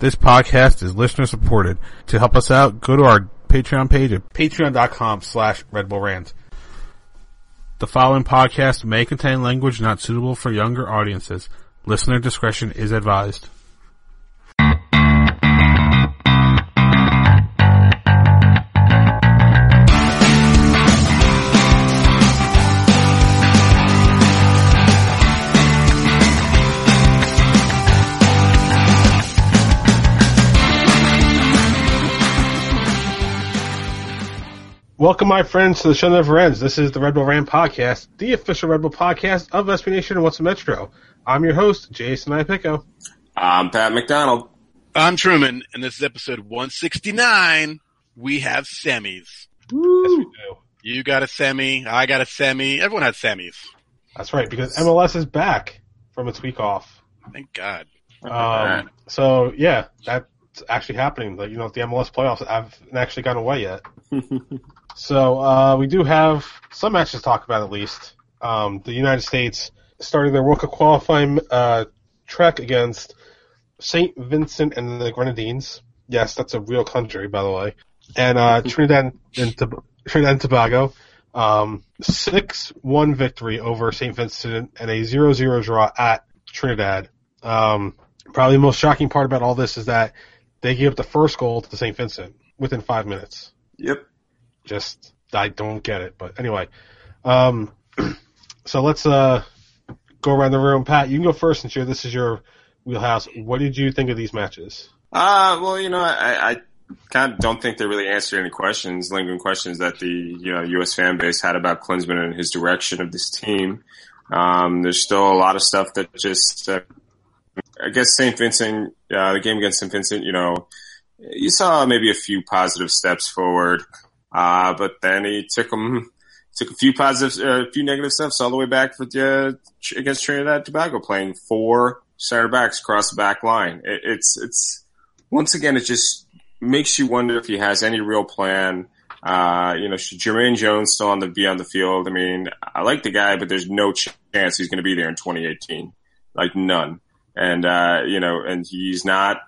This podcast is listener supported. To help us out, go to our Patreon page at patreon.com slash Red Bull Rant. The following podcast may contain language not suitable for younger audiences. Listener discretion is advised. Welcome, my friends, to the show never ends. This is the Red Bull Rant Podcast, the official Red Bull podcast of SB Nation and Once a Metro. I'm your host, Jason Ipico. I'm Pat McDonald. I'm Truman, and this is episode 169. We have semis. Yes, we do. You got a semi, I got a semi, everyone had semis. That's right, because MLS is back from its week off. Thank God. Um, so yeah, that's actually happening. Like, you know, the MLS playoffs haven't actually gone away yet. so uh, we do have some matches to talk about at least. Um, the United States starting their World Cup qualifying uh, trek against Saint Vincent and the Grenadines. Yes, that's a real country, by the way. And uh, Trinidad and Tob- Trinidad and Tobago. Um, six one victory over Saint Vincent and a 0-0 draw at Trinidad. Um, probably the most shocking part about all this is that they gave up the first goal to St. Vincent within five minutes. Yep. Just, I don't get it. But anyway, um, so let's, uh, go around the room. Pat, you can go first since you're, this is your wheelhouse. What did you think of these matches? Uh, well, you know, I, I kind of don't think they really answered any questions, lingering questions that the, you know, U.S. fan base had about Klinsmann and his direction of this team. Um, there's still a lot of stuff that just, uh, I guess St. Vincent, uh, the game against St. Vincent, you know, you saw maybe a few positive steps forward, uh, but then he took them, took a few positive, uh, a few negative steps all the way back with, uh, against Trinidad Tobago, playing four center backs across the back line. It, it's, it's, once again, it just makes you wonder if he has any real plan. Uh, you know, should Jermaine Jones still on the, be on the field? I mean, I like the guy, but there's no chance he's going to be there in 2018. Like none. And, uh, you know, and he's not,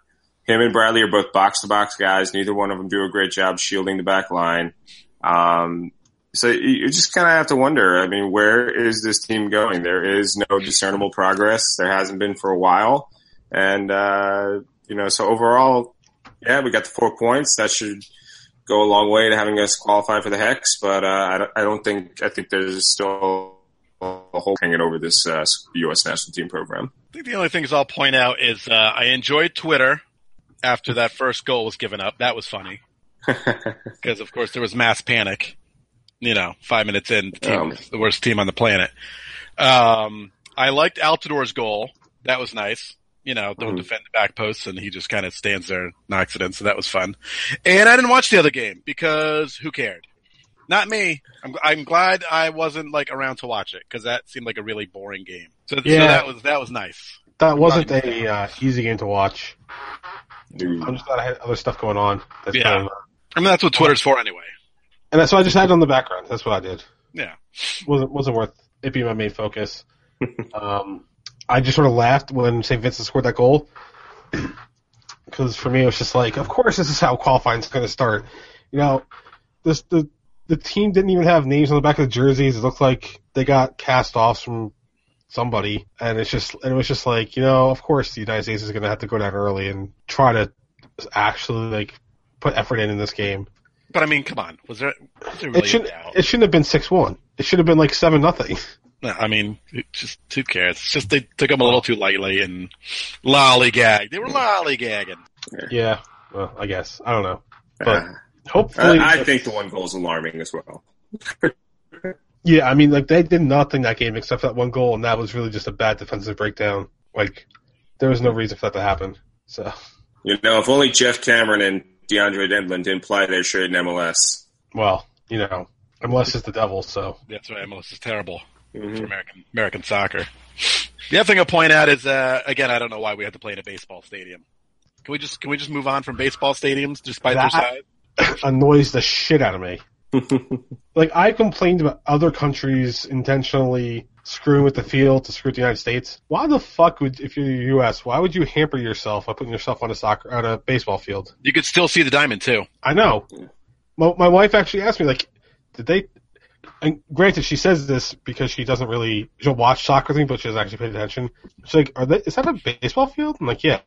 him and Bradley are both box to box guys. Neither one of them do a great job shielding the back line. Um, so you just kind of have to wonder. I mean, where is this team going? There is no discernible progress. There hasn't been for a while. And, uh, you know, so overall, yeah, we got the four points. That should go a long way to having us qualify for the Hex. But, uh, I don't, I don't think, I think there's still a whole hanging over this, uh, U.S. national team program. I think the only things I'll point out is, uh, I enjoy Twitter after that first goal was given up. That was funny. Because of course there was mass panic. You know, five minutes in, the team Um. the worst team on the planet. Um, I liked Altidore's goal. That was nice. You know, don't Mhm. defend the back posts and he just kind of stands there and knocks it in. So that was fun. And I didn't watch the other game because who cared? Not me. I'm, I'm glad I wasn't like around to watch it because that seemed like a really boring game. So, so Yeah. that was, that was nice. That wasn't a uh, easy game to watch. Dude. I'm just glad I had other stuff going on. That's Yeah. kind of, I mean, that's what Twitter's for anyway. and that's why I just had it on the background. That's what I did. Yeah. wasn't wasn't worth it being my main focus. um, I just sort of laughed when St. Vincent scored that goal because for me it was just like, of course this is how qualifying is going to start. You know, this the the team didn't even have names on the back of the jerseys. It looked like they got cast offs from somebody, and it's just and it was just like, you know, of course the United States is going to have to go down early and try to actually like put effort in in this game. But I mean, come on. Was there, was there It really a shouldn't it shouldn't have been six one. It should have been like seven nothing. No, I mean, it just who cares? It's just they took them a little too lightly and lollygag. They were lollygagging. Yeah, well, I guess I don't know, but Uh, hopefully, I think the one goal is alarming as well. yeah. I mean, like they did nothing that game except for that one goal, and that was really just a bad defensive breakdown. Like there was no reason for that to happen. So, You know, if only Geoff Cameron and DeAndre Yedlin didn't play their shit in MLS. well, you know, MLS is the devil. So, That's why MLS is terrible for Mhm. American American soccer. The other thing I'll point out is, uh, again, I don't know why we have to play in a baseball stadium. Can we just can we just move on from baseball stadiums despite That- their size? annoys the shit out of me. Like I complained about other countries intentionally screwing with the field to screw with the United States. Why the fuck would, if you're the U.S., why would you hamper yourself by putting yourself on a soccer on a baseball field? You could still see the diamond too. I know. My, my wife actually asked me like, did they? And granted, she says this because she doesn't really she'll watch soccer thing, but she doesn't actually pay attention. She's like, "Are they? Is that a baseball field?" I'm like, "Yeah."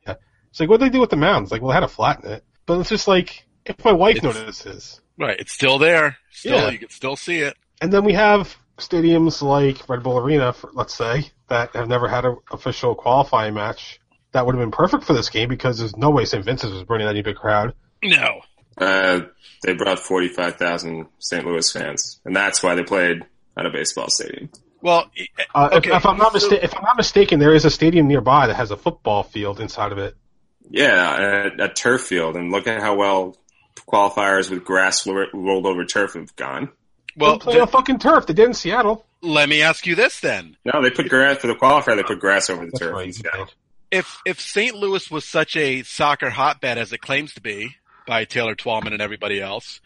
She's like, "What do they do with the mounds?" Like, well, they had to flatten it, but it's just like if my wife It's- notices. Right. It's still there. Still, Yeah. you can still see it. And then we have stadiums like Red Bull Arena, for, let's say, that have never had an official qualifying match. That would have been perfect for this game because there's no way St. Vincent's was bringing any big crowd. No. Uh, they brought 45,000 St. Louis fans, and that's why they played at a baseball stadium. Well, Uh, Okay, if, if I'm not so- mista- if I'm not mistaken, there is a stadium nearby that has a football field inside of it. Yeah, a, a turf field, and look at how well qualifiers with grass rolled over turf have gone. Well, well, play on fucking turf. They did in Seattle. let me ask you this then: No, they put grass for the qualifier. They put grass over the That's turf. right. Yeah. if if St. Louis was such a soccer hotbed as it claims to be by Taylor Twellman and everybody else,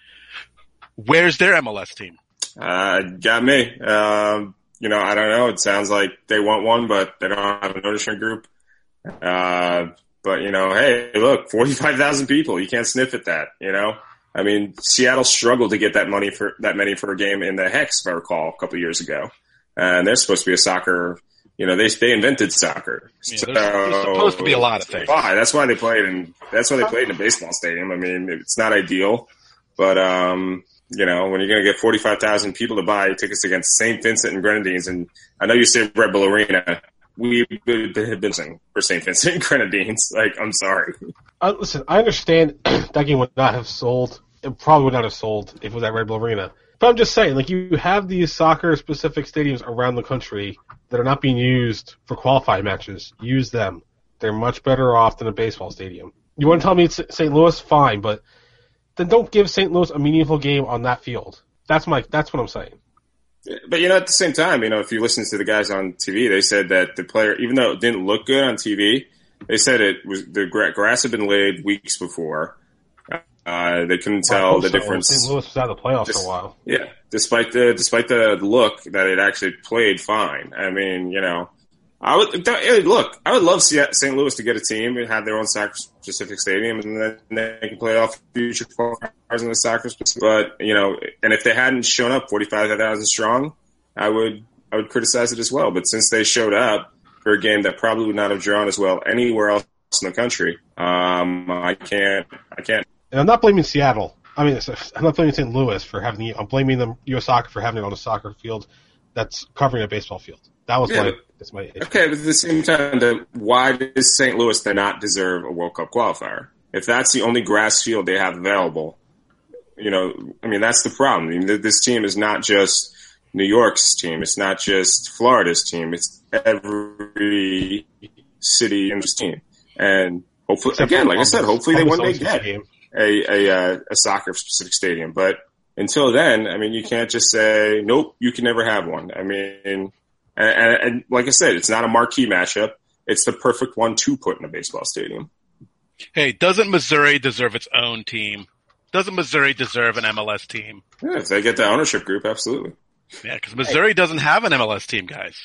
where's their MLS team? Uh, got me. Um, you know, I don't know. It sounds like they want one, but they don't have an ownership group. Uh, but you know, hey, look, forty-five thousand people. You can't sniff at that. You know, I mean, Seattle struggled to get that money for that many for a game in the Hex, if I recall, a couple of years ago. And they're supposed to be a soccer. You know, they they invented soccer. Yeah, there's- there's supposed to be a lot of things. Why? That's why they played in. That's why they played in a baseball stadium. I mean, it's not ideal, but um, you know, when you're going to get 45,000 people to buy tickets against St. Vincent and Grenadines, and I know you say Red Bull Arena, we have been saying for St. Vincent Grenadines. Like, I'm sorry. Uh, listen, I understand that game would not have sold. It probably would not have sold if it was at Red Bull Arena. But I'm just saying, like you have these soccer-specific stadiums around the country that are not being used for qualifying matches. Use them. They're much better off than a baseball stadium. You want to tell me it's St. Louis? Fine, but then don't give St. Louis a meaningful game on that field. That's my. That's what I'm saying. But you know, at the same time, you know, if you listen to the guys on TV, they said that the player, even though it didn't look good on TV, they said it was the grass had been laid weeks before. Uh, they couldn't tell the So, difference. St. Louis was out of the playoffs for a while. Yeah, despite the despite the look that it actually played fine. I mean, you know, I would look. I would love St. Louis to get a team and have their own soccer specific stadium, and then they can play off future qualifiers in the soccer specific. But you know, and if they hadn't shown up forty five thousand strong, I would I would criticize it as well. But since they showed up for a game that probably would not have drawn as well anywhere else in the country, um, I can't I can't And I'm not blaming Seattle. I mean, I'm not blaming St. Louis for having. the- I'm blaming the U.S. Soccer for having it on a soccer field that's covering a baseball field. That was Yeah, my. That's my. issue. Okay, but at the same time, then why does St. Louis then not deserve a World Cup qualifier? If that's the only grass field they have available, you know, I mean, that's the problem. I mean, this team is not just New York's team. It's not just Florida's team. It's every city in this team. And hopefully, Except again, like I said, hopefully they one day get a a, uh, a soccer specific stadium. But until then, I mean, you can't just say nope. You can never have one. I mean, and, and, and like I said, it's not a marquee matchup. It's the perfect one to put in a baseball stadium. Hey, doesn't Missouri deserve its own team? Doesn't Missouri deserve an MLS team? Yeah, if they get the ownership group, absolutely. Yeah, because Missouri doesn't have an MLS team, guys.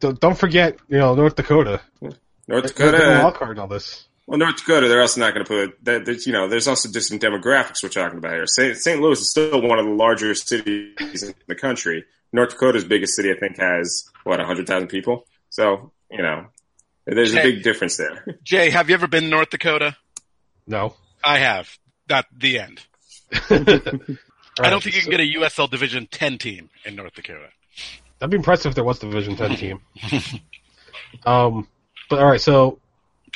Don't, don't forget, you know, North Dakota. North They're Dakota, wild card in all this. well, North Dakota, they're also not going to put that. There's, you know, there's also different demographics we're talking about here. St. St. Louis is still one of the larger cities in the country. North Dakota's biggest city, I think, has what 100,000 people. So, you know, there's a big difference there. Jay, have you ever been to North Dakota? No. I have. That the end. I don't think you can get a USL Division 10 team in North Dakota. That'd be impressive if there was a Division Ten team. um, but all right, so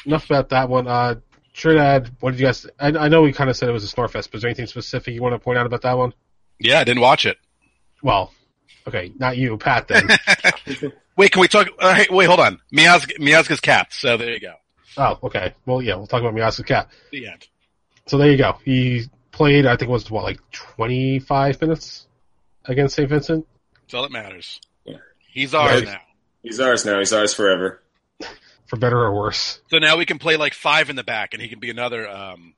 enough about that one. Uh, Trinidad, what did you guys? I, I know we kind of said it was a Snorfest, but is there anything specific you want to point out about that one? Yeah, I didn't watch it. Well, okay, not you, Pat. Then. Wait, can we talk? Uh, hey, wait, hold on. Miazga, Miazga's cat. So there you go. oh, okay. Well, yeah, we'll talk about Miazga's cat. The end. So there you go. He played, I think it was what, like 25 minutes against St. Vincent? That's all that matters. Yeah. He's ours Right. now. He's ours now. He's ours forever. For better or worse. So now we can play like five in the back, and he can be another um,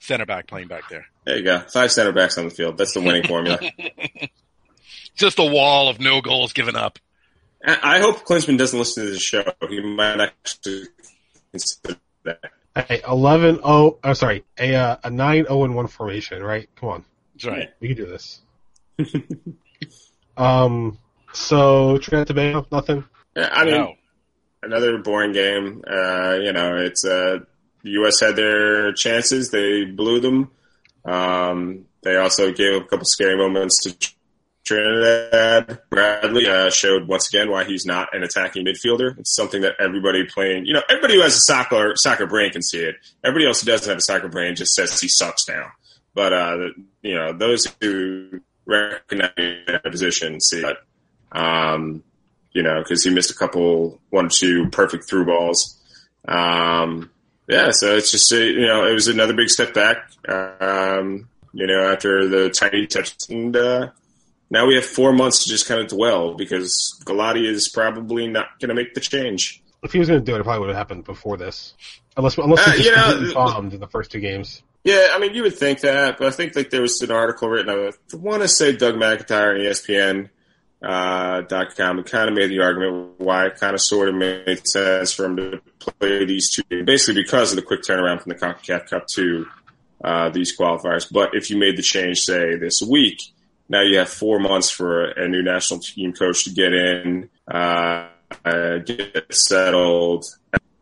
center back playing back there. There you go. Five center backs on the field. That's the winning formula. Just a wall of no goals given up. I I hope Klinsmann doesn't listen to the show. He might actually consider that. Hey, 11 0, oh, sorry, a, uh, a 9 0 and 1 formation, right? Come on. That's right. We can do this. um, so, Trinidad Tobago, nothing? Yeah, I mean, No. another boring game. Uh, you know, it's uh, the U.S. had their chances. They blew them. Um, they also gave up a couple scary moments to Trinidad. Bradley uh, showed once again why he's not an attacking midfielder. It's something that everybody playing, you know, everybody who has a soccer soccer brain can see it. Everybody else who doesn't have a soccer brain just says he sucks now. But uh, you know, those who recognize that position see it. Um, you know, because he missed a couple, one or two perfect through balls. Um, yeah, so it's just, uh, you know, it was another big step back, um, you know, after the tiny touch. And uh, now we have four months to just kind of dwell because Gulati is probably not going to make the change. If he was going to do it, it probably would have happened before this. Unless, unless Uh, he just you know, completely bombed in the first two games. Yeah, I mean, you would think that, but I think like there was an article written. I want to say Doug McIntyre and ESPN uh, dot com and kind of made the argument why it kind of sort of made sense for him to play these two, basically because of the quick turnaround from the CONCACAF Cup to uh, these qualifiers. But if you made the change, say this week, now you have four months for a new national team coach to get in, uh, get settled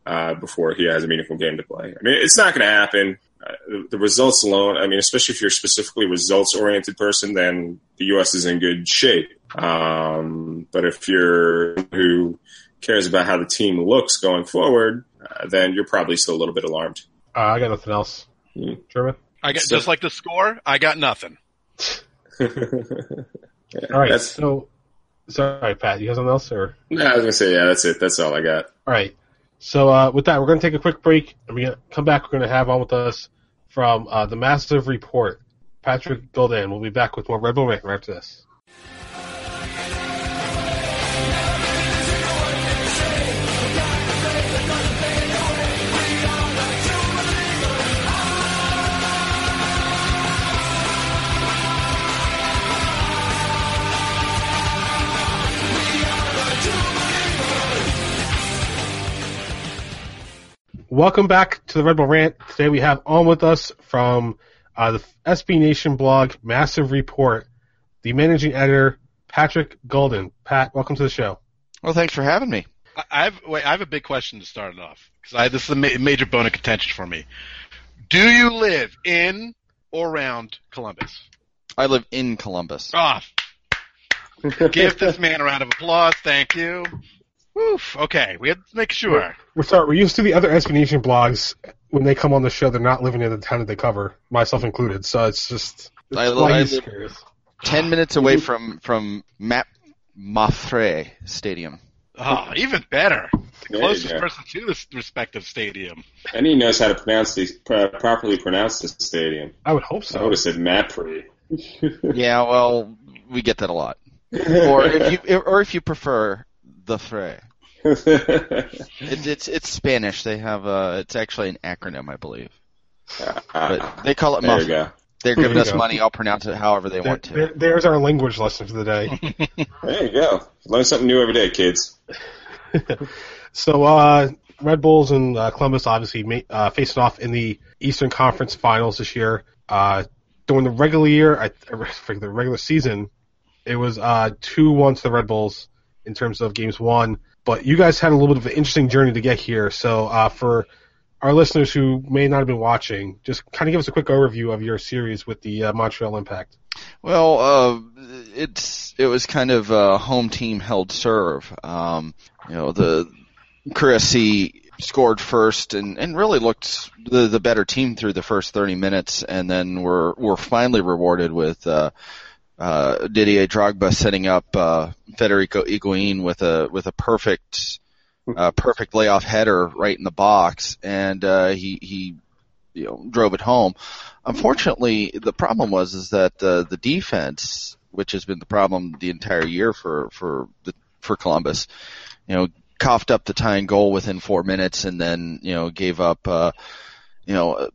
uh, before he has a meaningful game to play. I mean, it's not going to happen. Uh, the, the results alone, I mean, especially if you're specifically a results oriented person, then the U.S. is in good shape. Um, but if you're who cares about how the team looks going forward, uh, then you're probably still a little bit alarmed. Uh, I got nothing else. Hmm. German? I got So- just like the score. I got nothing. All right. That's, So, sorry, Pat, you have something else? or no, I was gonna say, yeah, that's it. That's all I got. All right. So uh, with that, we're going to take a quick break, and we're going to come back. We're going to have on with us from uh, the Massive Report, Patrick Golden. We'll be back with more Red Bull Rant right after this. Welcome back to the Red Bull Rant. Today we have on with us from uh, the SB Nation blog, Massive Report, the managing editor, Patrick Golden. Pat, welcome to the show. Well, thanks for having me. I- I have wait. I have a big question to start it off because this is a ma- major bone of contention for me. Do you live in or around Columbus? I live in Columbus. Ah, give this man a round of applause. Thank you. Woof. Okay, we had to make sure. We're sorry, we're used to the other SB Nation blogs. When they come on the show, they're not living in the town that they cover, myself included. So it's just it's I- why I live- Ten minutes away from from Map Mapfre Stadium. Oh, even better. The There you closest person to this respective stadium. And he knows how to pronounce these, properly pronounce this stadium. I would hope so. I would have said Mapfree. Yeah, well, we get that a lot. Or if you or if you prefer the Fre. It's it's it's Spanish. They have uh it's actually an acronym, I believe. But they call it there you go. They're giving us go. money. I'll pronounce it however they There, want to. there- there's our language lesson for the day. There you go. Learn something new every day, kids. So, uh, Red Bulls and uh, Columbus obviously ma- uh, facing off in the Eastern Conference Finals this year. Uh, during the regular year, I, for the regular season, it was uh, two one to the Red Bulls in terms of games won. But you guys had a little bit of an interesting journey to get here. So, uh, for our listeners who may not have been watching, just kind of give us a quick overview of your series with the uh, Montreal Impact. Well, uh, it's it was kind of a home team held serve. Um, you know, the Crew SC scored first and, and really looked the the better team through the first 30 minutes, and then were were finally rewarded with uh, uh, Didier Drogba setting up uh, Federico Higuain with a with a perfect uh, perfect layoff header right in the box, and uh, he he you know drove it home. Unfortunately, the problem was is that uh, the defense, which has been the problem the entire year for for the for Columbus, you know, coughed up the tying goal within four minutes, and then you know gave up. Uh, you know,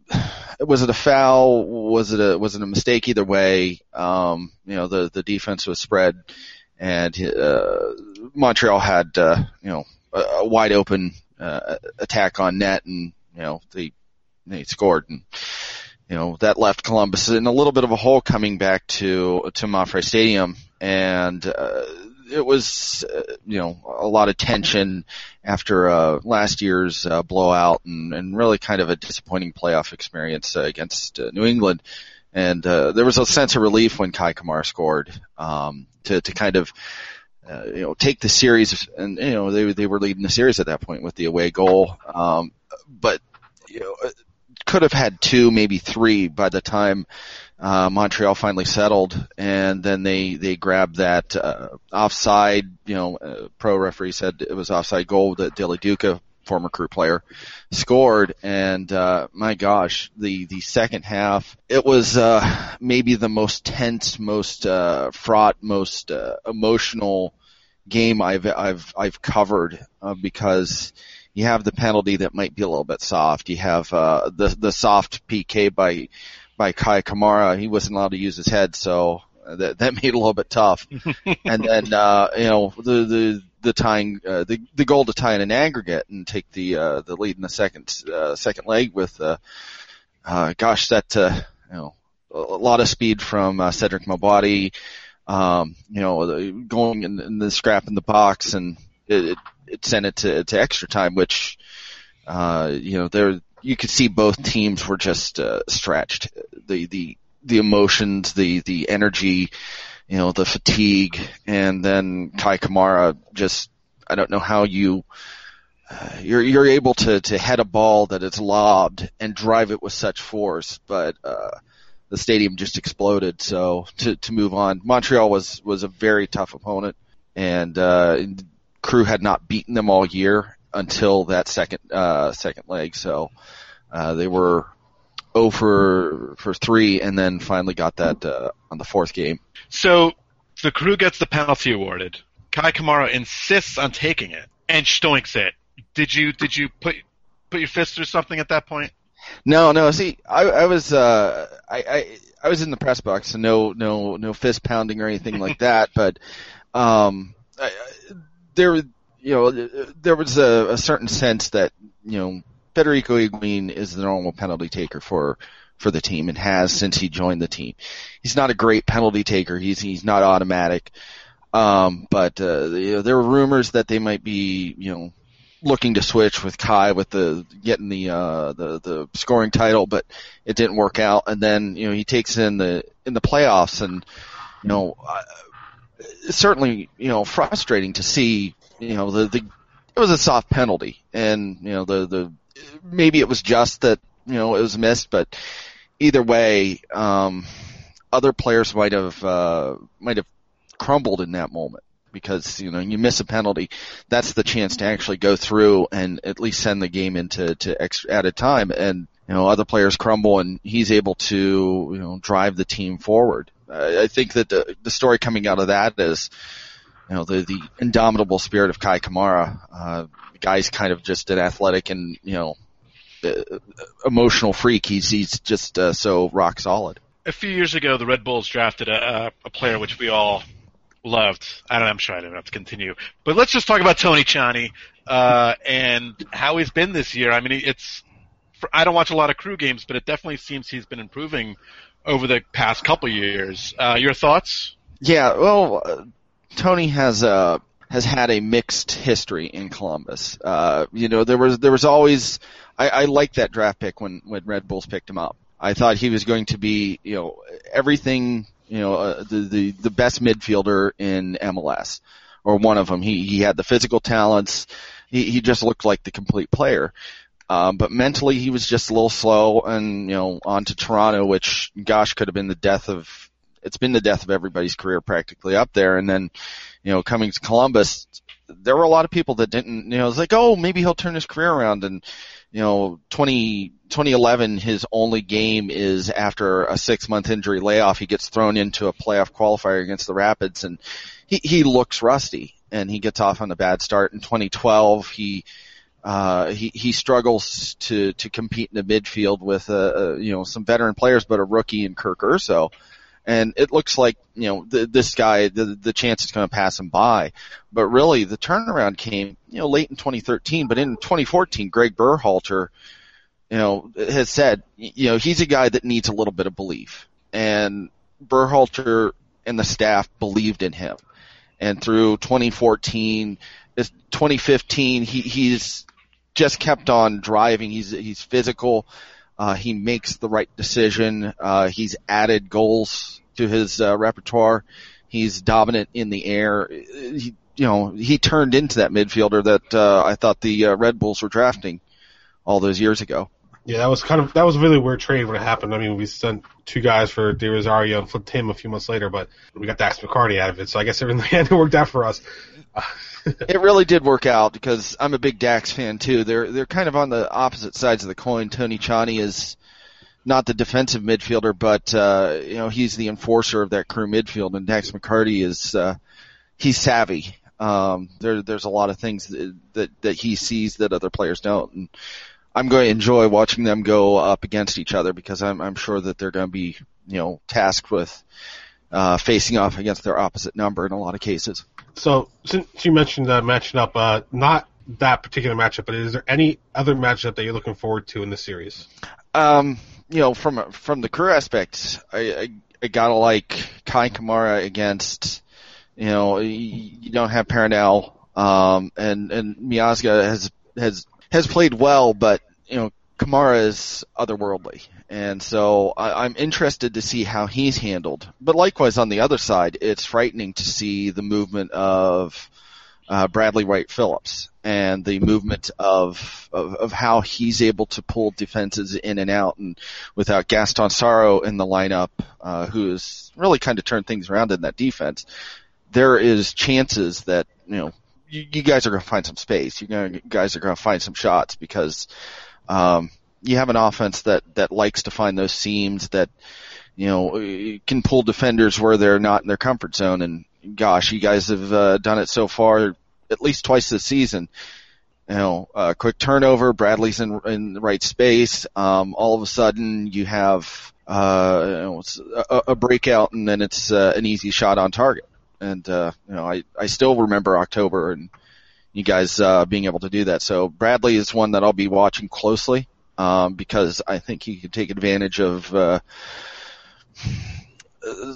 was it a foul? Was it a was it a mistake? Either way, um, you know, the the defense was spread, and uh, Montreal had uh, you know a, a wide open uh, attack on net, and you know they they scored, and you know that left Columbus in a little bit of a hole coming back to to MAPFRE Stadium, and uh, it was uh, you know a lot of tension after uh, last year's uh, blowout and, and really kind of a disappointing playoff experience uh, against uh, New England. And uh, there was a sense of relief when Kei Kamara scored um, to to kind of uh, you know take the series and you know they they were leading the series at that point with the away goal. Um, but you know could have had two, maybe three by the time uh, Montreal finally settled, and then they they grabbed that uh, offside. You know, uh, pro referee said it was offside goal that Dilly Duka, former crew player, scored. And uh, my gosh, the the second half, it was uh, maybe the most tense, most uh, fraught, most uh, emotional game I've I've I've covered uh, because you have the penalty that might be a little bit soft. You have uh, the the soft PK by by Kei Kamara. He wasn't allowed to use his head, so that that made it a little bit tough. and then uh, you know the the the tying uh, the the goal to tie in an aggregate and take the uh, the lead in the second uh, second leg with uh, uh, gosh that uh, you know a lot of speed from uh, Cedrick Mabwati. Um, you know, the- going in, in the scrap in the box and it, it, it sent it to, to extra time, which, uh, you know, there, you could see both teams were just, uh, stretched. The, the, the emotions, the, the energy, you know, the fatigue, and then Kei Kamara just, I don't know how you, uh, you're, you're able to, to head a ball that is lobbed and drive it with such force, but, uh, the stadium just exploded. So to, to move on, Montreal was, was a very tough opponent and, uh, crew had not beaten them all year until that second uh, second leg. So uh, they were 0 for for three, and then finally got that uh, on the fourth game. So the crew gets the penalty awarded. Kei Kamara insists on taking it and stoinks it. Did you did you put put your fist through something at that point? No, no. See, I, I was uh, I, I I was in the press box, so no no no fist pounding or anything like that. But um, I, I- there you know there was a, a certain sense that you know Federico Higuain is the normal penalty taker for for the team and has since he joined the team. He's not a great penalty taker. He's he's not automatic. Um, but uh, you know, there were rumors that they might be you know looking to switch with Kei with the getting the uh the the scoring title, but it didn't work out. And then you know he takes in the in the playoffs, and you know uh, certainly you know frustrating to see you know the the it was a soft penalty, and you know the the maybe it was just that you know it was missed, but either way, um, other players might have uh, might have crumbled in that moment because you know you miss a penalty, that's the chance to actually go through and at least send the game into to extra added time, and you know other players crumble and he's able to you know drive the team forward. I I think that the the story coming out of that is you know the the indomitable spirit of Kei Kamara. Uh, the guy's kind of just an athletic and you know uh, emotional freak. He's he's just uh, so rock solid. A few years ago, the Red Bulls drafted a, a, player which we all loved. I don't. I'm sure I don't have to continue, but let's just talk about Tony Tchani uh, and how he's been this year. I mean, it's. For, I don't watch a lot of crew games, but it definitely seems he's been improving over the past couple years. Uh, your thoughts? Yeah, well, uh, Tony has uh has had a mixed history in Columbus. Uh, you know, there was there was always I, I liked that draft pick when when Red Bulls picked him up. I thought he was going to be you know everything you know uh, the the the best midfielder in MLS or one of them. He he had the physical talents. He he just looked like the complete player. Um, but mentally he was just a little slow and, you know, on to Toronto, which gosh could have been the death of, it's been the death of everybody's career practically up there. And then, you know, coming to Columbus, there were a lot of people that didn't, you know, it's like, oh, maybe he'll turn his career around. And, you know, 20, 2011, his only game is after a six month injury layoff. He gets thrown into a playoff qualifier against the Rapids and he, he looks rusty and he gets off on a bad start. In 2012, he, uh, he he struggles to to compete in the midfield with uh, uh, you know some veteran players, but a rookie in Kirk Urso, and it looks like you know this guy the the chance is going to pass him by, but really the turnaround came you know late in 2013, but in 2014, Greg Berhalter, you know, has said you know he's a guy that needs a little bit of belief, and Berhalter and the staff believed in him, and through 2014, 2015, he he's just kept on driving. He's he's physical. Uh, he makes the right decision. Uh, he's added goals to his uh, repertoire. He's dominant in the air. He, you know, he turned into that midfielder that uh, I thought the uh, Red Bulls were drafting all those years ago. Yeah, that was kind of that was a really weird trade when it happened. I mean, we sent two guys for De Rosario and flipped him a few months later, but we got Dax McCarty out of it. So I guess in the end it worked out for us. it really did work out because I'm a big Dax fan too. They're they're kind of on the opposite sides of the coin. Tony Tchani is not the defensive midfielder, but uh, you know he's the enforcer of that crew midfield, and Dax McCarty is uh, he's savvy. Um, there there's a lot of things that, that that he sees that other players don't, and I'm going to enjoy watching them go up against each other because I'm I'm sure that they're going to be you know tasked with uh, facing off against their opposite number in a lot of cases. So since you mentioned uh, matching up, uh, not that particular matchup, but is there any other matchup that you're looking forward to in the series? Um, you know, from from the crew aspect, I, I, I gotta like Kei Kamara against, you know, you don't have Perrinelle, um, and and Miazga has has has played well, but you know, Kamara is otherworldly, and so I, I'm interested to see how he's handled. But likewise, on the other side, it's frightening to see the movement of uh, Bradley Wright Phillips and the movement of, of, of how he's able to pull defenses in and out, and without Gaston Sauro in the lineup, uh, who has really kind of turned things around in that defense, there is chances that you know you, you guys are going to find some space. You guys are going to find some shots because um, you have an offense that that likes to find those seams that you know can pull defenders where they're not in their comfort zone. And gosh, you guys have uh, done it so far at least twice this season. You know, uh, quick turnover, Bradley's in in the right space. Um, all of a sudden, you have uh, you know, a, a breakout, and then it's uh, an easy shot on target. And uh, you know, I I still remember October and you guys uh, being able to do that. So Bradley is one that I'll be watching closely um, because I think he could take advantage of uh,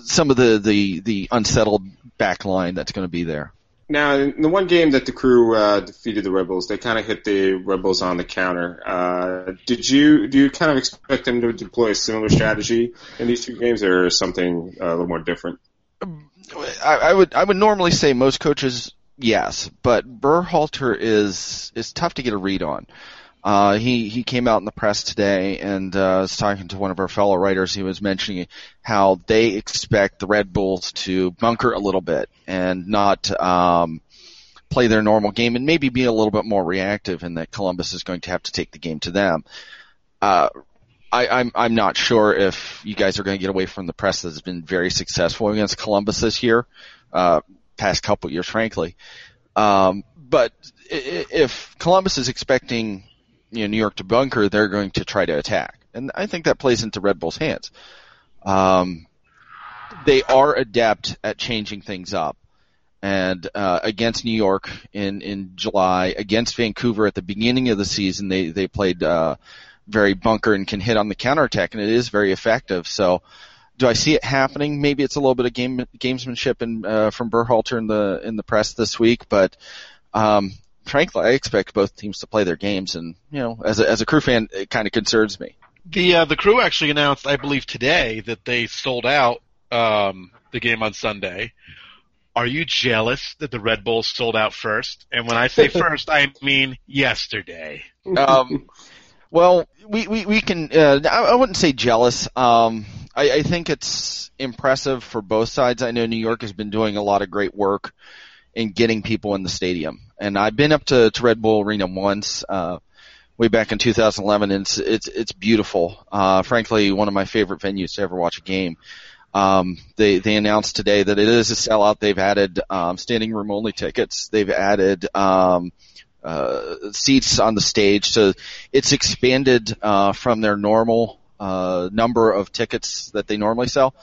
some of the, the, the unsettled back line that's going to be there. Now, in the one game that the crew uh, defeated the Red Bulls, they kind of hit the Red Bulls on the counter. Uh, did you do you kind of expect them to deploy a similar strategy in these two games, or something uh, a little more different? I, I would I would normally say most coaches yes, but Berhalter is is tough to get a read on. Uh, he he came out in the press today and uh, was talking to one of our fellow writers. He was mentioning how they expect the Red Bulls to bunker a little bit and not um, play their normal game and maybe be a little bit more reactive, and that Columbus is going to have to take the game to them. Uh, I, I'm I'm not sure if you guys are going to get away from the press that has been very successful against Columbus this year, uh, past couple years, frankly. Um, but if Columbus is expecting you know, New York to bunker, they're going to try to attack. And I think that plays into Red Bull's hands. Um, they are adept at changing things up. And uh, against New York in in July, against Vancouver at the beginning of the season, they they played uh, very bunker and can hit on the counterattack, and it is very effective. So, do I see it happening? Maybe it's a little bit of game gamesmanship in, uh, from Berhalter in the in the press this week, but um, frankly, I expect both teams to play their games, and you know, as a, as a crew fan, it kind of concerns me. The uh, the crew actually announced, I believe today, that they sold out um, the game on Sunday. Are you jealous that the Red Bulls sold out first? And when I say first, I mean yesterday. Um, well, we we, we can. Uh, I, wouldn't say jealous. Um, I, I think it's impressive for both sides. I know New York has been doing a lot of great work in getting people in the stadium. And I've been up to, to Red Bull Arena once, uh, way back in 2011 and it's, it's, it's beautiful. Uh, frankly, one of my favorite venues to ever watch a game. Um, they, they announced today that it is a sellout. They've added, um, standing room only tickets. They've added, um, uh, seats on the stage. So it's expanded, uh, from their normal, uh, number of tickets that they normally sell.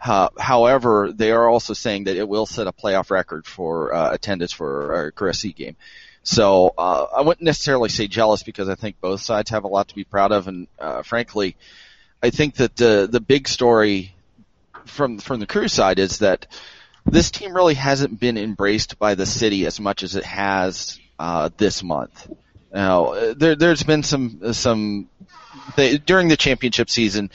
Uh, however, they are also saying that it will set a playoff record for uh, attendance for a Crew SC game. So uh, I wouldn't necessarily say jealous because I think both sides have a lot to be proud of, and uh, frankly, I think that the the big story from from the crew side is that this team really hasn't been embraced by the city as much as it has uh, this month. Now, there, there's been some some they, during the championship season,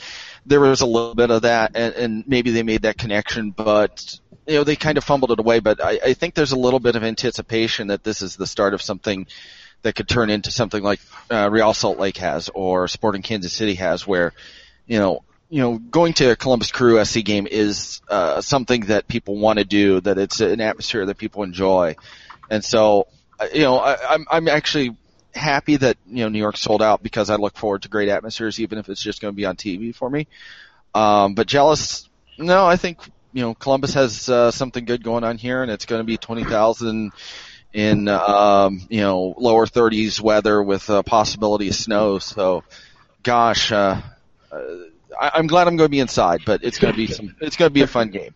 there was a little bit of that, and, and maybe they made that connection, but you know they kind of fumbled it away. But I, I think there's a little bit of anticipation that this is the start of something that could turn into something like uh, Real Salt Lake has or Sporting Kansas City has, where you know you know, going to a Columbus Crew SC game is uh, something that people want to do. That it's an atmosphere that people enjoy, and so uh, you know, I, I'm I'm actually happy that you know New York sold out because I look forward to great atmospheres, even if it's just going to be on TV for me. Um, but jealous? No, I think you know Columbus has uh, something good going on here, and it's going to be twenty thousand in um, you know lower 30s weather with a possibility of snow. So, gosh, uh, uh, I, am glad I'm going to be inside, but it's going to be some. It's going to be a fun game.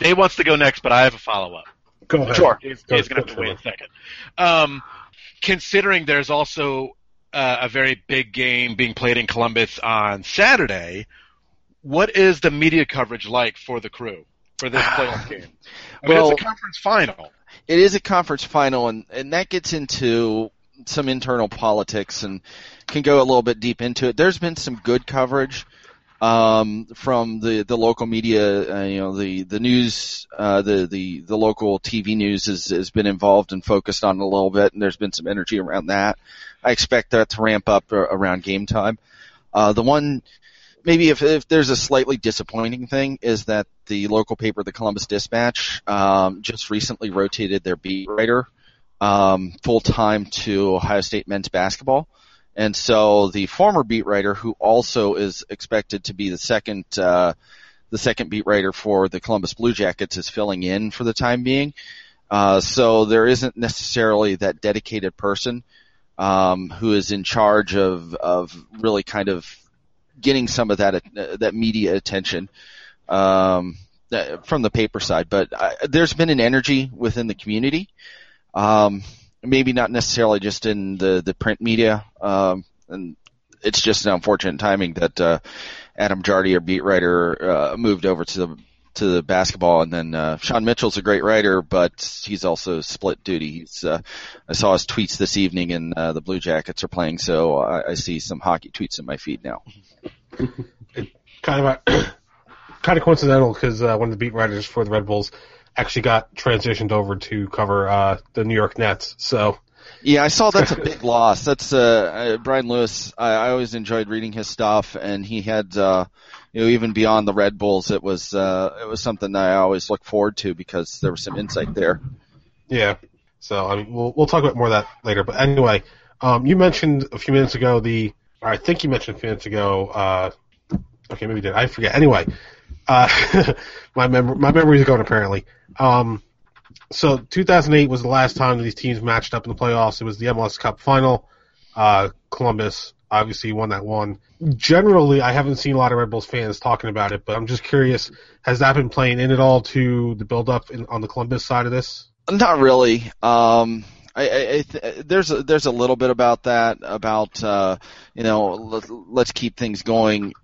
Dave wants to go next, but I have a follow up. Go ahead. Sure. Dave's, Dave's going to have to wait a second. Um, considering there's also uh, a very big game being played in Columbus on Saturday, what is the media coverage like for the crew for this playoff game? I mean, well, it's a conference final. It is a conference final, and, and that gets into some internal politics and can go a little bit deep into it. There's been some good coverage um, from the the local media. Uh, you know, the the news, uh, the the the local TV news has has been involved and focused on a little bit, and there's been some energy around that. I expect that to ramp up around game time. Uh, the one maybe if, if there's a slightly disappointing thing is that the local paper, the Columbus Dispatch, um, just recently rotated their beat writer um, full time to Ohio State men's basketball. And so the former beat writer, who also is expected to be the second uh, the second beat writer for the Columbus Blue Jackets, is filling in for the time being. Uh, so there isn't necessarily that dedicated person um, who is in charge of of really kind of getting some of that uh, that media attention um, from the paper side. But I, there's been an energy within the community. Um, maybe not necessarily just in the the print media. Um, and it's just an unfortunate timing that uh, Adam Jardy, our beat writer, uh, moved over to the to the basketball, and then uh, Sean Mitchell's a great writer, but he's also split duty. He's uh, I saw his tweets this evening, and uh, the Blue Jackets are playing, so I, I see some hockey tweets in my feed now. kind of a, kind of coincidental because uh, one of the beat writers for the Red Bulls actually got transitioned over to cover uh, the New York Nets. So yeah, I saw that's a big loss. That's uh, uh, Brian Lewis. I, I always enjoyed reading his stuff, and he had uh, you know even beyond the Red Bulls, it was uh, it was something that I always look forward to because there was some insight there. Yeah. So I mean, we'll we'll talk about more of that later. But anyway, um, you mentioned a few minutes ago the, or I think you mentioned a few minutes ago. Uh, okay, maybe you did. I forget. Anyway, uh, my mem- my memories are going apparently. Um, so 2008 was the last time these teams matched up in the playoffs. It was the MLS Cup final. Uh, Columbus obviously won that one. Generally, I haven't seen a lot of Red Bulls fans talking about it, but I'm just curious, has that been playing in at all to the build up on the Columbus side of this? Not really. Um, I, I, th- there's a, there's a little bit about that about uh, you know let, let's keep things going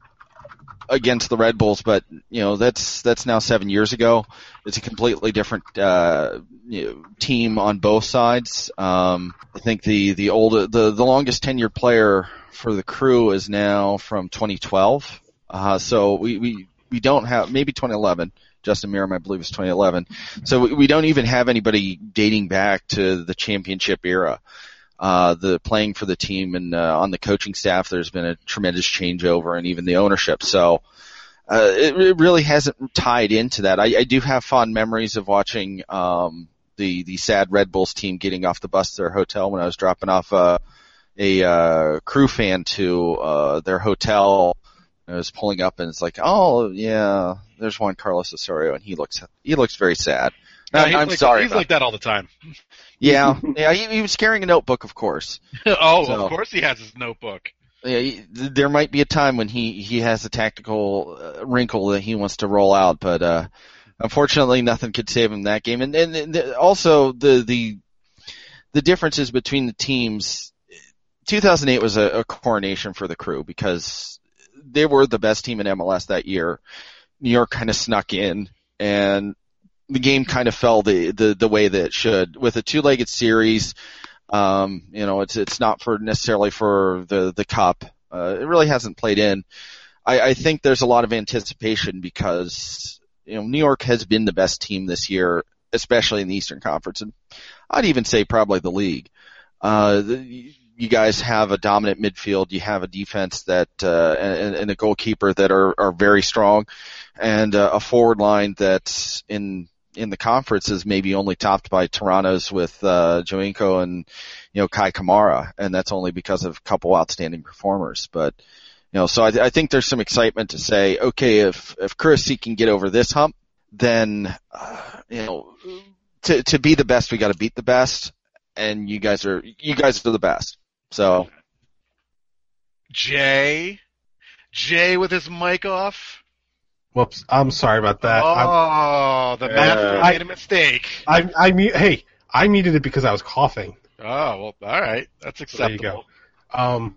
against the Red Bulls, but you know that's that's now seven years ago. It's a completely different uh, you know, team on both sides. Um, I think the the old the the longest tenured player for the crew is now from 2012. Uh, so we, we we don't have maybe 2011. Justin Meram, I believe, is 2011. So we, we don't even have anybody dating back to the championship era uh, the playing for the team and uh, on the coaching staff, there's been a tremendous changeover, and even the ownership. So uh, it, it really hasn't tied into that. I, I do have fond memories of watching um, the the sad Red Bulls team getting off the bus to their hotel when I was dropping off uh, a uh, crew fan to uh, their hotel. I was pulling up and it's like, oh yeah, there's Juan Carlos Osorio, and he looks he looks very sad. No, I'm like, sorry. He's like that all the time. Yeah, yeah. He, he was carrying a notebook, of course. oh, so. of course he has his notebook. Yeah, there might be a time when he he has a tactical uh, wrinkle that he wants to roll out, but uh, unfortunately, nothing could save him that game. And and, also the the the differences between the teams. 2008 was a, a coronation for the crew because they were the best team in MLS that year. New York kind of snuck in, and the game kind of fell the, the, the way that it should. With a two-legged series, um, you know, it's it's not for necessarily for the the cup. Uh, it really hasn't played in. I, I think there's a lot of anticipation because you know New York has been the best team this year, especially in the Eastern Conference, and I'd even say probably the league. Uh, the, you guys have a dominant midfield. You have a defense that uh, and, and a goalkeeper that are are very strong, and uh, a forward line that's in in the conference is maybe only topped by Toronto's with uh, Giovinco and you know Kei Kamara, and that's only because of a couple outstanding performers. But you know, so I, I think there's some excitement to say, okay, if if Chris can get over this hump, then uh, you know, to to be the best, we got to beat the best, and you guys are you guys are the best. So, Jay, Jay with his mic off. Whoops, I'm sorry about that. Oh, I'm, the master uh, made a mistake. I, I, I, hey, I muted it because I was coughing. Oh well, all right, that's acceptable. there you go. Um,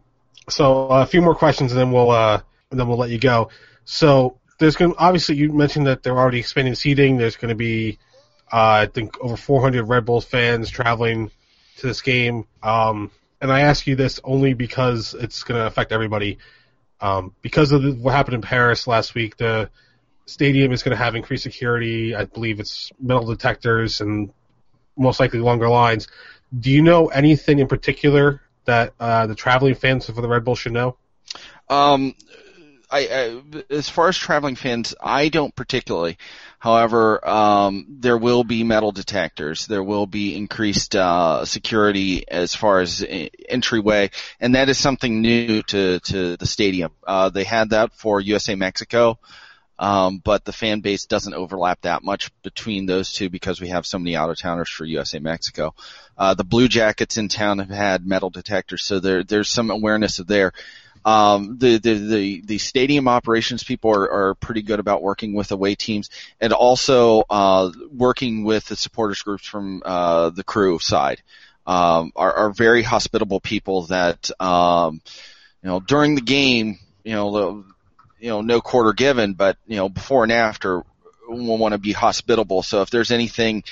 so uh, a few more questions, and then we'll uh, and then we'll let you go. So there's going to obviously you mentioned that they're already expanding seating. There's going to be uh, I think over 400 Red Bulls fans traveling to this game. Um, and I ask you this only because it's going to affect everybody. Um, because of the, what happened in Paris last week, the stadium is going to have increased security. I believe it's metal detectors and most likely longer lines. Do you know anything in particular that uh, the traveling fans for the Red Bull should know? Um, I, I, as far as traveling fans, I don't particularly. However, um, there will be metal detectors. There will be increased uh, security as far as entryway, and that is something new to to the stadium. Uh, they had that for USA Mexico, um, but the fan base doesn't overlap that much between those two because we have so many out of towners for USA Mexico. Uh, the Blue Jackets in town have had metal detectors, so there there's some awareness of there. Um, the, the, the, the stadium operations people are, are pretty good about working with away teams and also, uh, working with the supporters groups from, uh, the crew side. Um, are, are very hospitable people that, um, you know, during the game, you know, you know, no quarter given, but, you know, before and after, we'll want to be hospitable. So if there's anything,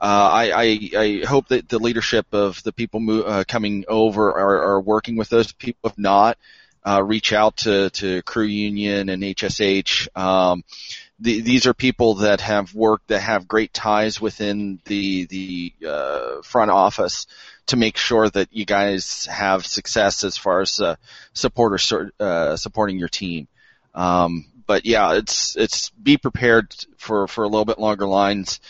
uh, I, I, I hope that the leadership of the people mo- uh, coming over are, are working with those people. If not, uh, reach out to, to Crew Union and HSH. Um, the, these are people that have worked, that have great ties within the the uh, front office to make sure that you guys have success as far as uh, uh, supporting your team. Um, but yeah, it's it's be prepared for for a little bit longer lines.